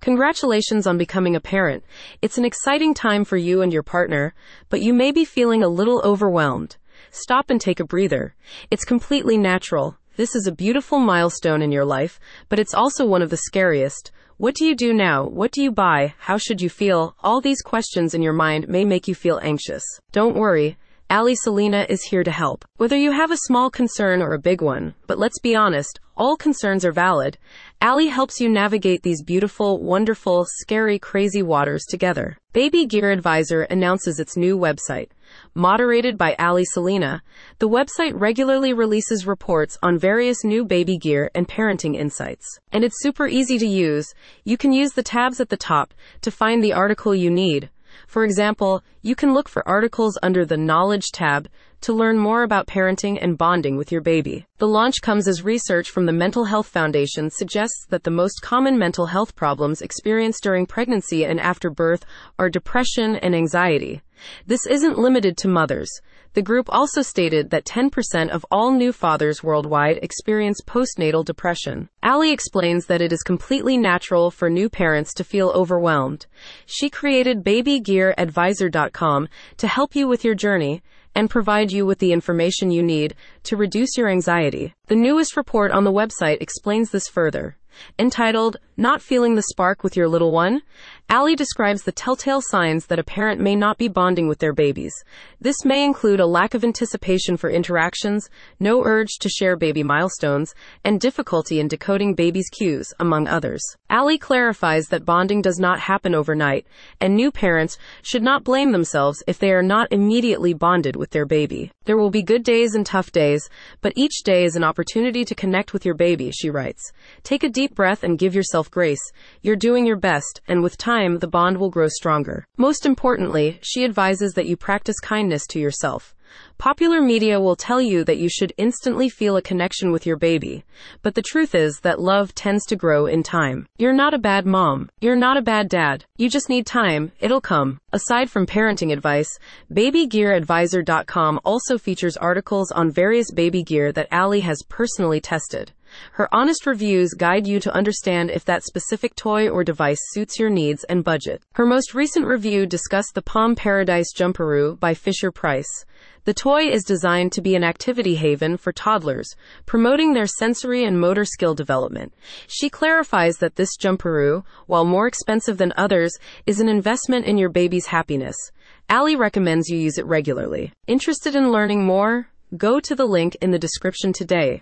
Congratulations on becoming a parent. It's an exciting time for you and your partner, but you may be feeling a little overwhelmed. Stop and take a breather. It's completely natural. This is a beautiful milestone in your life, but it's also one of the scariest. What do you do now? What do you buy? How should you feel? All these questions in your mind may make you feel anxious. Don't worry. Ali Selena is here to help. Whether you have a small concern or a big one, but let's be honest, all concerns are valid. Ali helps you navigate these beautiful, wonderful, scary, crazy waters together. Baby Gear Advisor announces its new website. Moderated by Ali Selena, the website regularly releases reports on various new baby gear and parenting insights. And it's super easy to use. You can use the tabs at the top to find the article you need. For example, you can look for articles under the Knowledge tab to learn more about parenting and bonding with your baby. The launch comes as research from the Mental Health Foundation suggests that the most common mental health problems experienced during pregnancy and after birth are depression and anxiety. This isn't limited to mothers. The group also stated that 10% of all new fathers worldwide experience postnatal depression. Ali explains that it is completely natural for new parents to feel overwhelmed. She created babygearadvisor.com to help you with your journey and provide you with the information you need to reduce your anxiety. The newest report on the website explains this further. Entitled, Not Feeling the Spark with Your Little One, Ali describes the telltale signs that a parent may not be bonding with their babies. This may include a lack of anticipation for interactions, no urge to share baby milestones, and difficulty in decoding baby's cues, among others. Ali clarifies that bonding does not happen overnight, and new parents should not blame themselves if they are not immediately bonded with their baby. There will be good days and tough days, but each day is an opportunity to connect with your baby, she writes. Take a deep breath and give yourself grace. You're doing your best, and with time, time, the bond will grow stronger. Most importantly, she advises that you practice kindness to yourself. Popular media will tell you that you should instantly feel a connection with your baby, but the truth is that love tends to grow in time. You're not a bad mom. You're not a bad dad. You just need time. It'll come. Aside from parenting advice, BabyGearAdvisor.com also features articles on various baby gear that Ali has personally tested. Her honest reviews guide you to understand if that specific toy or device suits your needs and budget. Her most recent review discussed the Palm Paradise Jumperoo by Fisher Price. The toy is designed to be an activity haven for toddlers, promoting their sensory and motor skill development. She clarifies that this jumperoo, while more expensive than others, is an investment in your baby's happiness. Ali recommends you use it regularly. Interested in learning more? Go to the link in the description today.